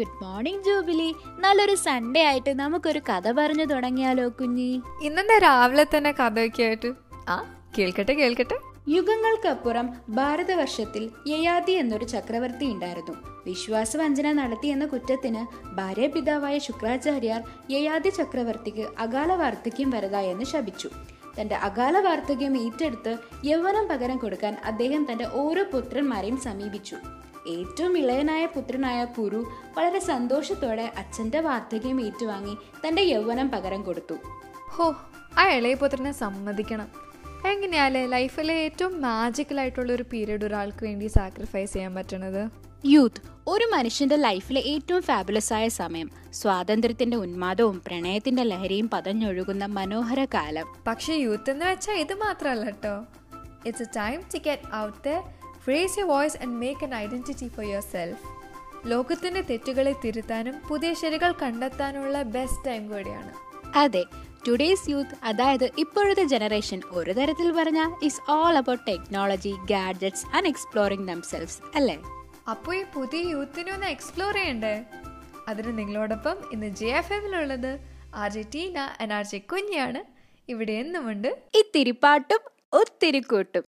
Good morning Jubilee. നല്ലൊരു Sunday ആയിട്ട് നമുക്കൊരു കഥ പറഞ്ഞു തുടങ്ങിയാലോ കുഞ്ഞി? ഇന്നെന്താ രാവിലെ തന്നെ കഥയൊക്കെ ആയിട്ട്? ആ കേൾക്കട്ടെ കേൾക്കട്ടെ. യുഗങ്ങൾക്കപ്പുറം ഭാരതവർഷത്തിൽ യയാതി എന്നൊരു ചക്രവർത്തി ഉണ്ടായിരുന്നു. വിശ്വാസവഞ്ചന നടത്തി നടത്തിയെന്ന കുറ്റത്തിന് ഭാര്യാപിതാവായ ശുക്രാചാര്യർ യയാതി ചക്രവർത്തിക്ക് അകാല വാർദ്ധക്യം വരതായെന്ന് ശപിച്ചു. തന്റെ അകാല വാർദ്ധക്യം ഏറ്റെടുത്ത് യൗവനം പകരം കൊടുക്കാൻ അദ്ദേഹം തന്റെ ഓരോ പുത്രന്മാരെയും സമീപിച്ചു. ഏറ്റവും ഇളയനായ പുത്രനായ കുരു വളരെ സന്തോഷത്തോടെ അച്ഛന്റെ വാർദ്ധക്യം ഏറ്റുവാങ്ങി തന്റെ യൗവനം പകരം കൊടുത്തു. ഹോ ആ ഇളയ പുത്രനെ സമ്മതിക്കണം. എങ്ങനെയാലേ ലൈഫിലെ ഏറ്റവും മാജിക്കൽ ആയിട്ടുള്ള ഒരു പീരീഡ് ഒരാൾക്ക് വേണ്ടി സാക്രിഫൈസ് ചെയ്യാൻ പറ്റണത്? യൂത്ത് ഒരു മനുഷ്യന്റെ ലൈഫിലെ ഏറ്റവും ഫാബുലസ് ആയ സമയം. സ്വാതന്ത്ര്യത്തിന്റെ ഉന്മാദവും പ്രണയത്തിന്റെ ലഹരിയും പതഞ്ഞൊഴുകുന്ന മനോഹര കാലം. പക്ഷേ യൂത്ത് എന്ന് വെച്ചാൽ ഇത് മാത്രമല്ല കേട്ടോ it's a time to get out the phrase you voice and make an identity for yourself ലോകത്തിന്റെ തെറ്റുകളെ തിരുത്താനും പുതിയ ശരികൾ കണ്ടെത്താനുള്ള ബെസ്റ്റ് ടൈം കൂടിയാണ്. അതെ ടുഡേസ് യൂത്ത് അതായത് ഇപ്പോഴത്തെ ജനറേഷൻ ഒരു തരത്തിൽ പറഞ്ഞാൽ is all about technology gadgets and exploring themselves അല്ലേ? അപ്പോൾ ഈ പുതിയ യൂത്തിനെ ഒന്ന് എക്സ്പ്ലോർ ചെയ്യണ്ടേ? അതിന് നിങ്ങളോടൊപ്പം ഇന്ന് J F എമ്മിലുള്ളത് R J Tina and R J കുഞ്ഞിയാണ് ഇവിടെ എന്നുമുണ്ട്. ഇത്തിരി പാട്ടും ഒത്തിരി കൂട്ടും.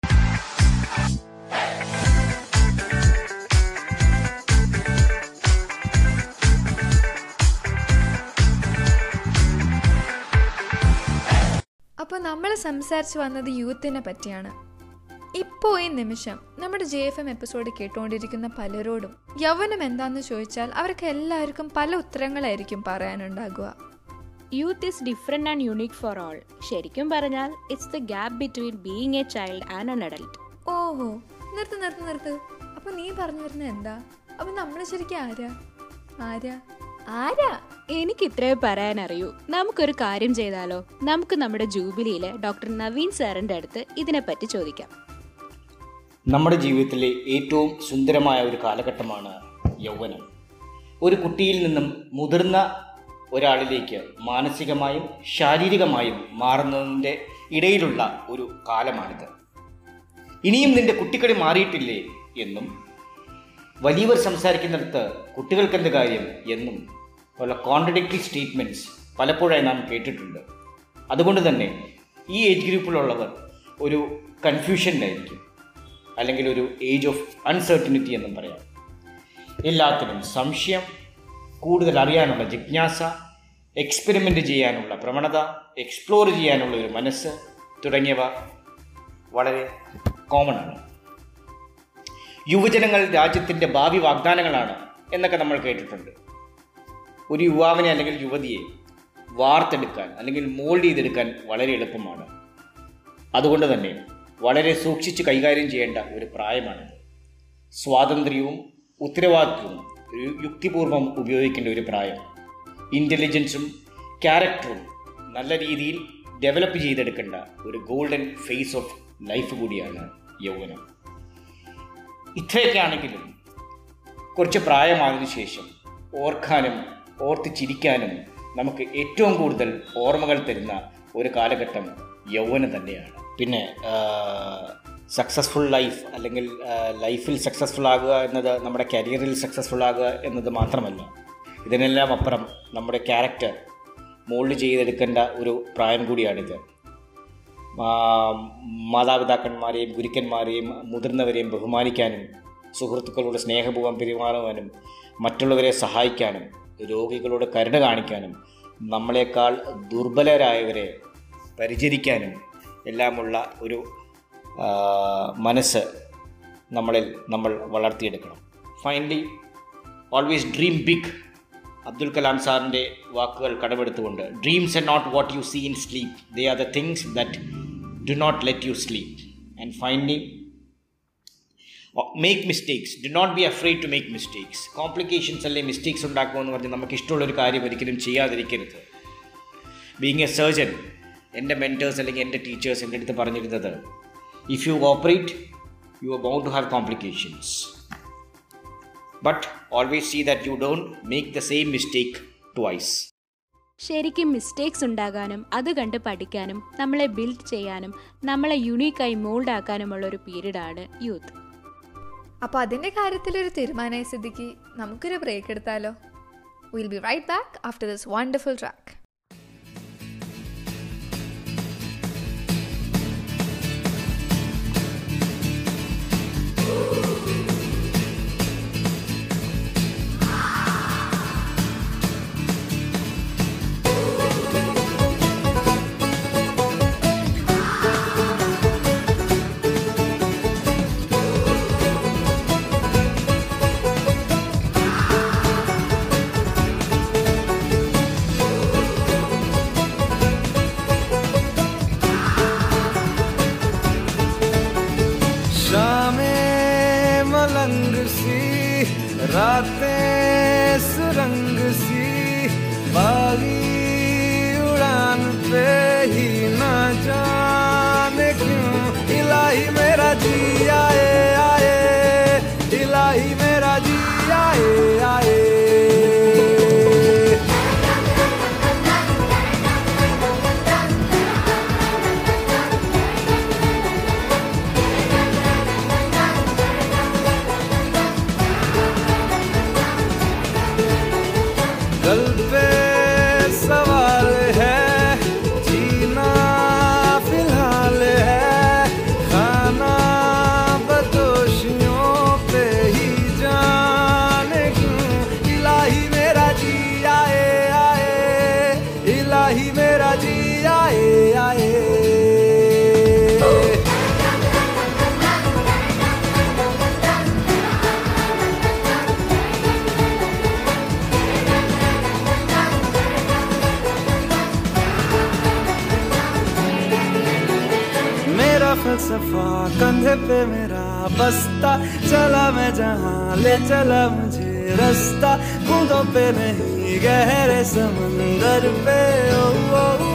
അപ്പോൾ നമ്മൾ സംസാരിച്ച് വന്നത് യൂത്തിനെ പറ്റിയാണ്. ഇപ്പോൾ ഈ നിമിഷം നമ്മുടെ ജെ എഫ് എം എപ്പിസോഡ് കേട്ടുകൊണ്ടിരിക്കുന്ന പലരോടും യൗവനം എന്താണെന്ന് ചോദിച്ചാൽ അവർക്ക് എല്ലാവർക്കും പല ഉത്തരങ്ങളായിരിക്കും പറയാനുണ്ടാകുക. Youth is different and unique for all ശരിക്കും പറഞ്ഞാൽ it's the gap between being a child and an adult ഓഹോ നിർത്ത് നിർത്ത് നിർത്ത്. അപ്പൊ നീ പറഞ്ഞു വരുന്നത് എന്താ? അപ്പൊ നമ്മൾ ശരിക്കും ആരാ? ആരാ? ആരാ? എനിക്ക് ഇത്രേ പറയാനറിയൂ. നമുക്കൊരു കാര്യം ചെയ്താലോ? നമുക്ക് നമ്മുടെ ജൂബിലിയിലെ ഡോക്ടർ നവീൻ സാറിന്റെ അടുത്ത് ഇതിനെപ്പറ്റി ചോദിക്കാം. നമ്മുടെ ജീവിതത്തിലെ ഏറ്റവും സുന്ദരമായ ഒരു കാലഘട്ടമാണ് യൗവനം. ഒരു കുട്ടിയിൽ നിന്നും മുതിർന്ന ഒരാളിലേക്ക് മാനസികമായും ശാരീരികമായും മാറുന്നതിന്റെ ഇടയിലുള്ള ഒരു കാലമാണിത്. ഇനിയും നിന്റെ കുട്ടിക്കളി മാറിയിട്ടില്ലേ എന്നും വലിയവർ സംസാരിക്കുന്നിടത്ത് കുട്ടികൾക്കെന്ത് കാര്യം എന്നും പല കോൺട്രഡിക്ടറി സ്റ്റേറ്റ്മെന്റ്സ് പലപ്പോഴായി നാം കേട്ടിട്ടുണ്ട്. അതുകൊണ്ട് തന്നെ ഈ ഏജ് ഗ്രൂപ്പിലുള്ളവർ ഒരു കൺഫ്യൂഷനിലായിരിക്കും അല്ലെങ്കിൽ ഒരു ഏജ് ഓഫ് അൺസെർട്ടനിറ്റി എന്നും പറയാം. എല്ലാത്തിനും സംശയം കൂടുതൽ അറിയാനുള്ള ജിജ്ഞാസ എക്സ്പെരിമെന്റ് ചെയ്യാനുള്ള പ്രവണത എക്സ്പ്ലോർ ചെയ്യാനുള്ള ഒരു മനസ്സ് തുടങ്ങിയവ വളരെ കോമൺ ആണ്. യുവജനങ്ങൾ രാജ്യത്തിന്റെ ഭാവി വാഗ്ദാനങ്ങളാണ് എന്നൊക്കെ നമ്മൾ കേട്ടിട്ടുണ്ട്. ഒരു യുവാവിനെ അല്ലെങ്കിൽ യുവതിയെ വാർത്തെടുക്കാൻ അല്ലെങ്കിൽ മോൾഡ് ചെയ്തെടുക്കാൻ വളരെ എളുപ്പമാണ്. അതുകൊണ്ട് തന്നെ വളരെ സൂക്ഷിച്ച് കൈകാര്യം ചെയ്യേണ്ട ഒരു പ്രായമാണ്. സ്വാതന്ത്ര്യവും ഉത്തരവാദിത്വവും യുക്തിപൂർവം ഉപയോഗിക്കേണ്ട ഒരു പ്രായം. ഇന്റലിജൻസും ക്യാരക്ടറും നല്ല രീതിയിൽ ഡെവലപ്പ് ചെയ്തെടുക്കേണ്ട ഒരു ഗോൾഡൻ ഫേസ് ഓഫ് ലൈഫ് കൂടിയാണ് യൗവനം. ഇത്രയൊക്കെ ആണെങ്കിലും കുറച്ച് പ്രായമായതിനു ശേഷം ഓർക്കാനും ഓർത്ത് ചിരിക്കാനും നമുക്ക് ഏറ്റവും കൂടുതൽ ഓർമ്മകൾ തരുന്ന ഒരു കാലഘട്ടം യൗവനം തന്നെയാണ്. പിന്നെ സക്സസ്ഫുൾ ലൈഫ് അല്ലെങ്കിൽ ലൈഫിൽ സക്സസ്ഫുൾ ആകുക എന്നത് നമ്മുടെ കരിയറിൽ സക്സസ്ഫുൾ ആകുക എന്നത് മാത്രമല്ല ഇതിനെല്ലാം അപ്പുറം നമ്മുടെ ക്യാരക്ടർ മോൾഡ് ചെയ്തെടുക്കേണ്ട ഒരു പ്രായം കൂടിയാണിത്. മാതാപിതാക്കന്മാരെയും ഗുരുക്കന്മാരെയും മുതിർന്നവരെയും ബഹുമാനിക്കാനും സുഹൃത്തുക്കളോട് സ്നേഹപൂർവം പെരുമാറുവാനും മറ്റുള്ളവരെ സഹായിക്കാനും രോഗികളോട് കരുണ കാണിക്കാനും നമ്മളെക്കാൾ ദുർബലരായവരെ പരിചരിക്കാനും എല്ലാമുള്ള ഒരു മനസ്സ് നമ്മളിൽ നമ്മൾ വളർത്തിയെടുക്കണം. Finally always dream big Abdul Kalam സാറിന്റെ വാക്കുകൾ കടമെടുത്തുകൊണ്ട് dreams are not what you see in sleep they are the things that do not let you sleep. And finally, make mistakes do not be afraid to make mistakes complications അല്ലെങ്കിൽ mistakes ഉണ്ടാക്കുമെന്ന് പറഞ്ഞ് നമുക്ക് ഇഷ്ടമുള്ളൊരു കാര്യം ഒരിക്കലും ചെയ്യാതിരിക്കരുത്. Being a surgeon എന്റെ mentors അല്ലെങ്കിൽ എന്റെ ടീച്ചേഴ്സ് എന്റെ അടുത്ത് പറഞ്ഞിരുന്നത് if you operate you are bound to have complications but always see that you don't make the same mistake twice ശരിക്കും മിസ്റ്റേക്സ് ഉണ്ടാകാനും അത് കണ്ട് പഠിക്കാനും നമ്മളെ ബിൽഡ് ചെയ്യാനും നമ്മളെ യുണീക്കായി മോൾഡ് ആക്കാനുമുള്ള ഒരു പീരീഡാണ് യൂത്ത് അപ്പൊ അതിന്റെ കാര്യത്തിൽ ഒരു തീരുമാനമായി സിദ്ധിക്ക് നമുക്കൊരു ബ്രേക്ക് എടുത്താലോ will be right back after this wonderful track. शामें मलंग सी रातें सुरंग सी बागी उड़ान पे ही ना जाने क्यों इलाही मेरा कंधे पे मेरा बस्ता। चला मैं जहाँ ले चला मुझे रास्ता। कूदों पे नहीं गहरे समंदर पे। ओ, ओ, ओ,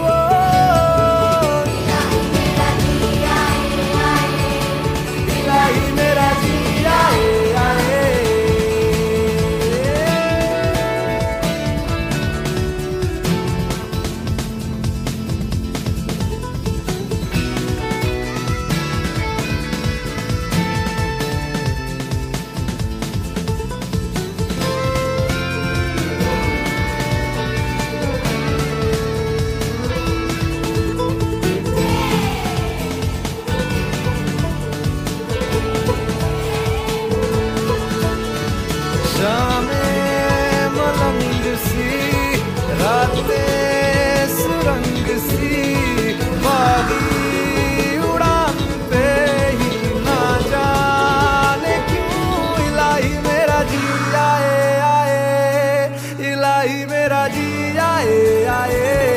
शामें मलंग सी रातें सुरंग सी बागी उड़ान ना मेरा आए इलाही मेरा आए।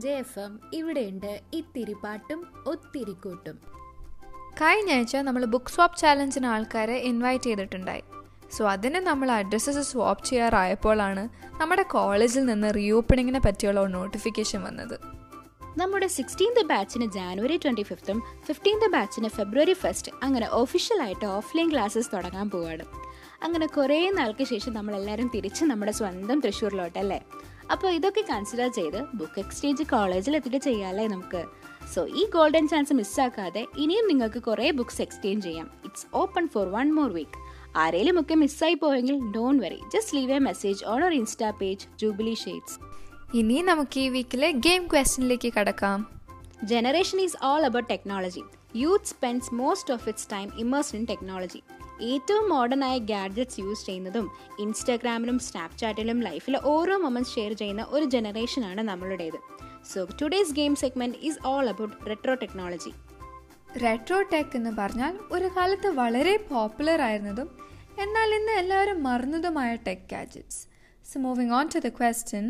ജെ എഫ് എം ഇവിടെയുണ്ട്. ഇത്തിരി പാട്ടും ഒത്തിരി കൂട്ടും. കഴിഞ്ഞ ആഴ്ച നമ്മൾ ബുക്ക് സ്വാപ്പ് ചാലഞ്ചിന് ആൾക്കാരെ ഇൻവൈറ്റ് ചെയ്തിട്ടുണ്ടായി. സോ അതിന് നമ്മൾ അഡ്രസ്സസ് സ്വാപ്പ് ചെയ്യാറായപ്പോഴാണ് നമ്മുടെ കോളേജിൽ നിന്ന് റീ ഓപ്പണിങ്ങിനെ പറ്റിയുള്ള നോട്ടിഫിക്കേഷൻ വന്നത്. നമ്മുടെ സിക്സ്റ്റീൻത് ബാച്ചിന് ജാനുവരി ട്വന്റി ഫിഫ്ത്തും ഫിഫ്റ്റീൻത് ബാച്ചിന് ഫെബ്രുവരി ഫസ്റ്റ് അങ്ങനെ ഒഫീഷ്യലായിട്ട് ഓഫ്ലൈൻ ക്ലാസ്സസ് തുടങ്ങാൻ പോവുകയാണ് അങ്ങനെ കുറേ നാൾക്ക് ശേഷം നമ്മളെല്ലാവരും തിരിച്ച് നമ്മുടെ സ്വന്തം തൃശ്ശൂരിലോട്ടല്ലേ? അപ്പോൾ ഇതൊക്കെ കൺസിഡർ ചെയ്ത് ബുക്ക് എക്സ്ചേഞ്ച് കോളേജിൽ എത്തിയിട്ട് ചെയ്യാല്ലേ നമുക്ക്? സോ ഈ ഗോൾഡൻ ചാൻസ് മിസ്സാക്കാതെ ഇനിയും നിങ്ങൾക്ക് കുറേ ബുക്ക്സ് എക്സ്ചേഞ്ച് ചെയ്യാം. It's open for one more week ആരെങ്കിലും ഒക്കെ മിസ്സായി പോയെങ്കിൽ don't worry just leave a message on our insta page jubilee shades ഇനി നമുക്ക് ഈ വീക്കിലെ ഗെയിം ക്വസ്റ്റ്യനിലേക്ക് കടക്കാം. Generation is all about technology youth spends most of its time immersed in technology ഏറ്റവും മോഡേൺ ആയ ഗാഡ്ജറ്റ്സ് യൂസ് ചെയ്യുന്നതും ഇൻസ്റ്റാഗ്രാമിലും സ്നാപ്ചാറ്റിലും ലൈഫിലെ ഓരോ മൊമെന്റ്സ് ഷെയർ ചെയ്യുന്ന ഒരു ജനറേഷനാണ് നമ്മളുടേത്. So today's game segment is all about retro technology retro tech എന്ന് പറഞ്ഞാൽ ഒരു കാലത്ത് വളരെ പോപ്പുലർ ആയിരുന്നതും എന്നാൽ ഇന്ന് എല്ലാവരും മറന്നതുമായ tech gadgets so moving on to the question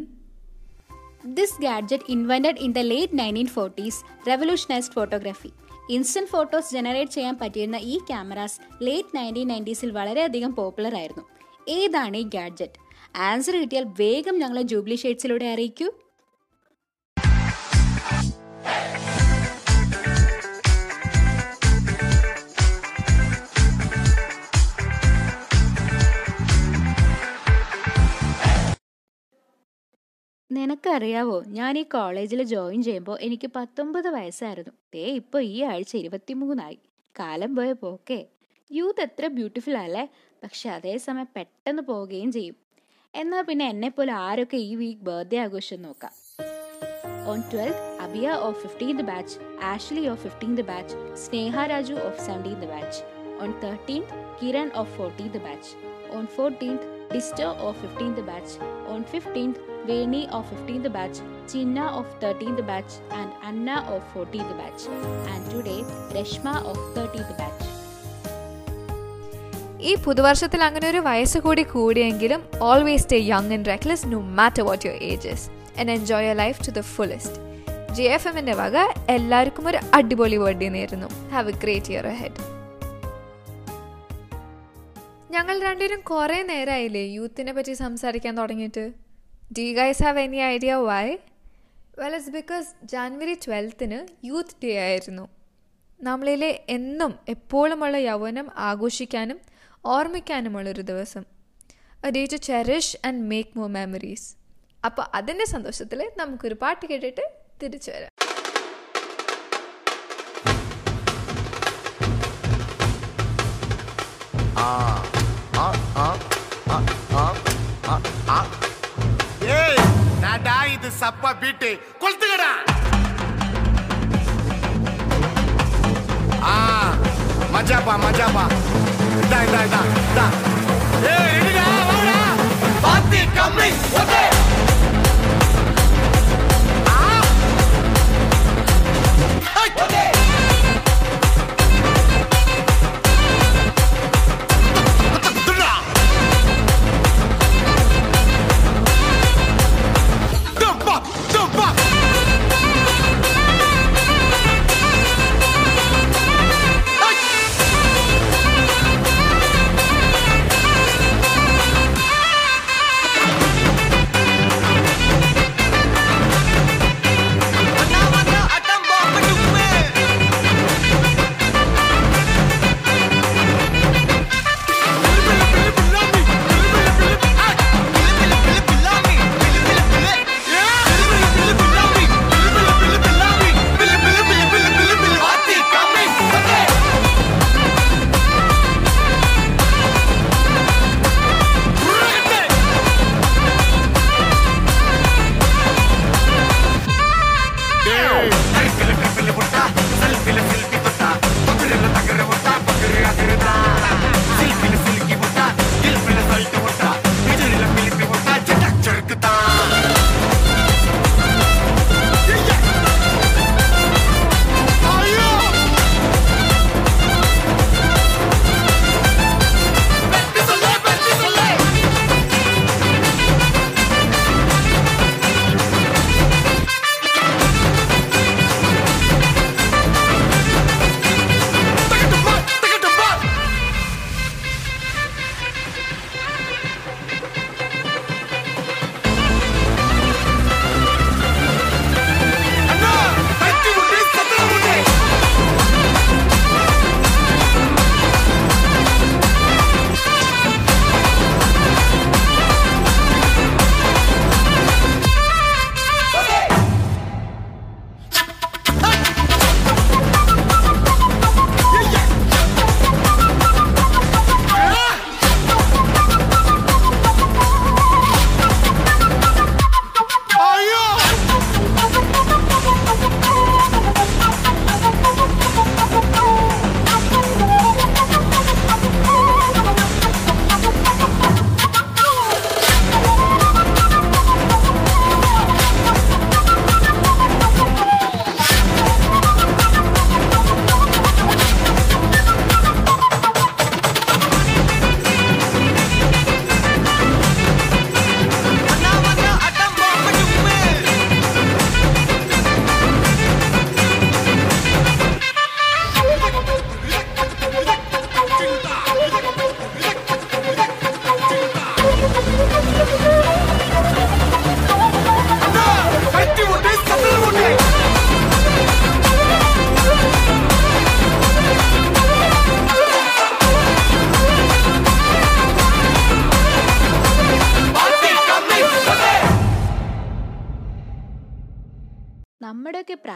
This gadget, invented in the late 1940s, revolutionized photography. Instant photos generate ചെയ്യാൻ പറ്റിയിരുന്ന ഈ ക്യാമറാസ് ലേറ്റ് നയന്റീൻ നയന്റീസിൽ വളരെയധികം പോപ്പുലർ ആയിരുന്നു. ഏതാണ് ഈ ഗാഡ്ജറ്റ് ആൻസർ കിട്ടിയാൽ വേഗം ഞങ്ങളെ ജൂബിലി ഷെയ്ഡ്സിലൂടെ അറിയിക്കൂ. നിനക്കറിയാവോ ഞാൻ ഈ കോളേജിൽ ജോയിൻ ചെയ്യുമ്പോൾ എനിക്ക് പത്തൊമ്പത് വയസ്സായിരുന്നു. ദേ ഇപ്പോൾ ഈ ആഴ്ച ഇരുപത്തിമൂന്നായി. കാലം പോയ പോക്കേ. യൂത്ത് എത്ര ബ്യൂട്ടിഫുൾ അല്ലേ? പക്ഷെ അതേസമയം പെട്ടെന്ന് പോവുകയും ചെയ്യും. എന്നാൽ പിന്നെ എന്നെപ്പോലെ ആരൊക്കെ ഈ വീക്ക് ബർത്ത്ഡേ ആഘോഷം നോക്കാം? On twelfth Abiya of fifteenth batch Ashley of fifteenth batch Sneha Raju of seventeenth batch on thirteenth Kiran of fourteenth batch on fourteenth Disto of fifteenth batch on fifteenth Veni of fifteenth batch Chinna of thirteenth batch and Anna of fourteenth batch and today Reshma of thirteenth batch ഈ പുതുവർഷത്തിൽ അങ്ങനെ ഒരു വയസ്സ് കൂടി കൂടിയെങ്കിലും always stay young and reckless no matter what your ages and enjoy your life to the fullest G F എമ്മിന്റെ വക എല്ലാവർക്കും ഒരു അടിപൊളി ബർത്ത്ഡേ നേരുന്നു. Have a great year ahead ഞങ്ങൾ രണ്ടുപേരും കുറേ നേരമായില്ലേ യൂത്തിനെ പറ്റി സംസാരിക്കാൻ തുടങ്ങിയിട്ട്? Do guys have any idea why well it's because January ട്വൽത്തിന് youth day ആയിരുന്നു. നമ്മളിലെ എന്നും എപ്പോഴുമുള്ള യൗവനം ആഘോഷിക്കാനും ഓർമ്മിക്കാനുമുള്ളൊരു ദിവസം. A day to cherish and make more memories അപ്പോൾ അതിന്റെ സന്തോഷത്തിൽ നമുക്കൊരു പാട്ട് കേട്ടിട്ട് തിരിച്ചു വരാം. ஏய் நாடா இது சப்பா பீட்டு. கொளுத்துக்கடா ஆ மஜாப்பா மஜாப்பா. இதா இதா இதா இதா ஏய் ரெடிடா வாடா. பாத்தி கம்மி ஓகே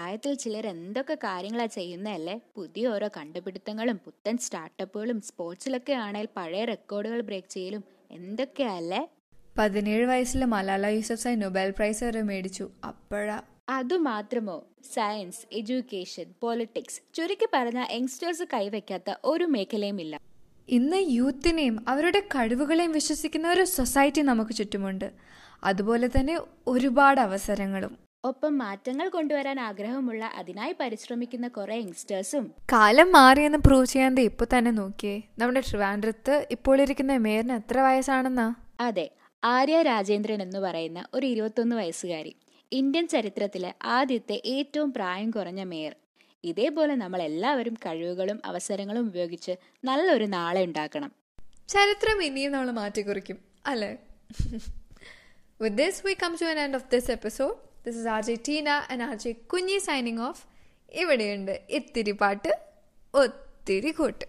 പ്രായത്തിൽ ചിലർ എന്തൊക്കെ കാര്യങ്ങളാ ചെയ്യുന്നതല്ലേ? പുതിയ ഓരോ കണ്ടുപിടുത്തങ്ങളും പുത്തൻ സ്റ്റാർട്ടപ്പുകളും സ്പോർട്സിലൊക്കെ ആണെങ്കിൽ പഴയ റെക്കോർഡുകൾ ബ്രേക്ക് ചെയ്യലും എന്തൊക്കെയല്ലേ? പതിനേഴ് വയസ്സിൽ മലാല യൂസഫ്സായി നൊബേൽ പ്രൈസ് വരെ മേടിച്ചു. അപ്പോഴാ. അതുമാത്രമോ? സയൻസ് എഡ്യൂക്കേഷൻ പൊളിറ്റിക്സ് ചുരുക്കി പറഞ്ഞ യങ്സ്റ്റേഴ്സ് കൈവയ്ക്കാത്ത ഒരു മേഖലയും ഇല്ല. ഇന്ന് യൂത്തിനെയും അവരുടെ കഴിവുകളെയും വിശ്വസിക്കുന്ന ഒരു സൊസൈറ്റി നമുക്ക് ചുറ്റുമുണ്ട്. അതുപോലെ തന്നെ ഒരുപാട് അവസരങ്ങളും. ഒപ്പം മാറ്റങ്ങൾ കൊണ്ടുവരാൻ ആഗ്രഹമുള്ള അതിനായി പരിശ്രമിക്കുന്ന കുറെ യങ്സ്റ്റേഴ്സും കാലം മാറിയെന്ന് പ്രൂവ് ചെയ്യാൻ ഇപ്പൊ തന്നെ നോക്കിയേ. നമ്മുടെ ട്രിവാൻഡ്രത്ത് ഇപ്പോൾ ഇരിക്കുന്ന മേയറിന് എത്ര വയസ്സാണെന്നാ? അതെ ആര്യ രാജേന്ദ്രൻ എന്ന് പറയുന്ന ഒരു ഇരുപത്തൊന്ന് വയസ്സുകാരി. ഇന്ത്യൻ ചരിത്രത്തിലെ ആദ്യത്തെ ഏറ്റവും പ്രായം കുറഞ്ഞ മേയർ. ഇതേപോലെ നമ്മൾ എല്ലാവരും കഴിവുകളും അവസരങ്ങളും ഉപയോഗിച്ച് നല്ലൊരു നാളെ ഉണ്ടാക്കണം. ചരിത്രം ഇനിയും നമ്മൾ മാറ്റിക്കുറിക്കും അല്ലേ? With this we come to an end of this episode this is R J Tina and R J Kunji signing off ഇവിടെയുണ്ട് ഇത്തിരി പാട്ട് ഒത്തിരി കൂട്ട്.